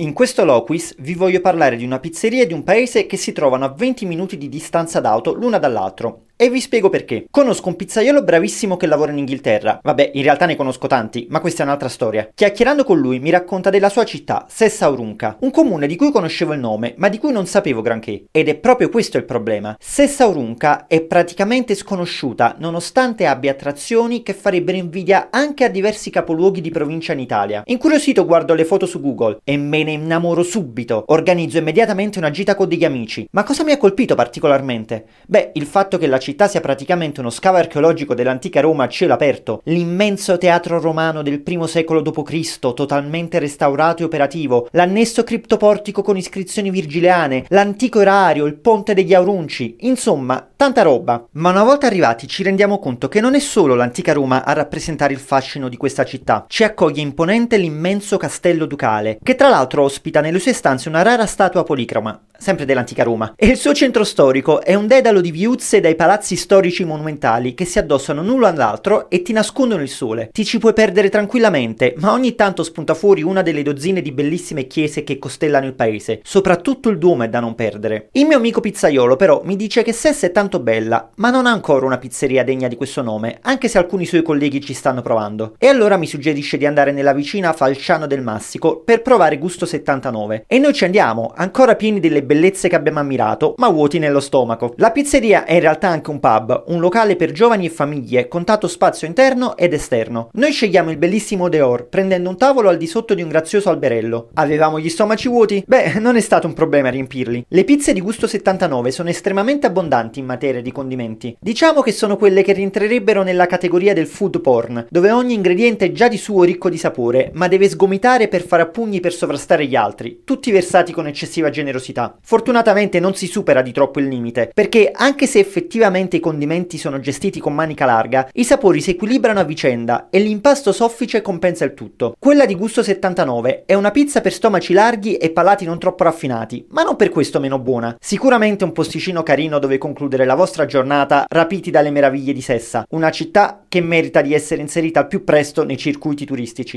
In questo Loquis vi voglio parlare di una pizzeria di un paese che si trovano a 20 minuti di distanza d'auto l'una dall'altro. E vi spiego perché. Conosco un pizzaiolo bravissimo che lavora in Inghilterra. Vabbè, in realtà ne conosco tanti, ma questa è un'altra storia. Chiacchierando con lui mi racconta della sua città, Sessaurunca, un comune di cui conoscevo il nome, ma di cui non sapevo granché. Ed è proprio questo il problema. Sessaurunca è praticamente sconosciuta, nonostante abbia attrazioni che farebbero invidia anche a diversi capoluoghi di provincia in Italia. Incuriosito guardo le foto su Google e me ne innamoro subito. Organizzo immediatamente una gita con degli amici. Ma cosa mi ha colpito particolarmente? Beh, il fatto che la città città sia praticamente uno scavo archeologico dell'antica Roma a cielo aperto, l'immenso teatro romano del primo secolo d.C., totalmente restaurato e operativo, l'annesso criptoportico con iscrizioni virgileane, l'antico erario, il ponte degli Aurunci, insomma, tanta roba. Ma una volta arrivati ci rendiamo conto che non è solo l'antica Roma a rappresentare il fascino di questa città, ci accoglie imponente l'immenso castello ducale, che tra l'altro ospita nelle sue stanze una rara statua policroma, sempre dell'antica Roma. E il suo centro storico è un dedalo di viuzze dai palazzi storici monumentali che si addossano l'uno all'altro e ti nascondono il sole. Ti ci puoi perdere tranquillamente, ma ogni tanto spunta fuori una delle dozzine di bellissime chiese che costellano il paese. Soprattutto il Duomo è da non perdere. Il mio amico pizzaiolo però mi dice che Sessa è tanto bella, ma non ha ancora una pizzeria degna di questo nome, anche se alcuni suoi colleghi ci stanno provando. E allora mi suggerisce di andare nella vicina Falciano del Massico per provare Gusto 79. E noi ci andiamo, ancora pieni delle bellezze che abbiamo ammirato, ma vuoti nello stomaco. La pizzeria è in realtà anche un pub, un locale per giovani e famiglie, con tanto spazio interno ed esterno. Noi scegliamo il bellissimo Deor, prendendo un tavolo al di sotto di un grazioso alberello. Avevamo gli stomaci vuoti? Beh, non è stato un problema riempirli. Le pizze di gusto 79 sono estremamente abbondanti in materia di condimenti. Diciamo che sono quelle che rientrerebbero nella categoria del food porn, dove ogni ingrediente è già di suo ricco di sapore, ma deve sgomitare per fare a pugni per sovrastare gli altri, tutti versati con eccessiva generosità. Fortunatamente non si supera di troppo il limite, perché anche se effettivamente i condimenti sono gestiti con manica larga, i sapori si equilibrano a vicenda e l'impasto soffice compensa il tutto. Quella di gusto 79 è una pizza per stomaci larghi e palati non troppo raffinati, ma non per questo meno buona. Sicuramente un posticino carino dove concludere la vostra giornata rapiti dalle meraviglie di Sessa, una città che merita di essere inserita al più presto nei circuiti turistici.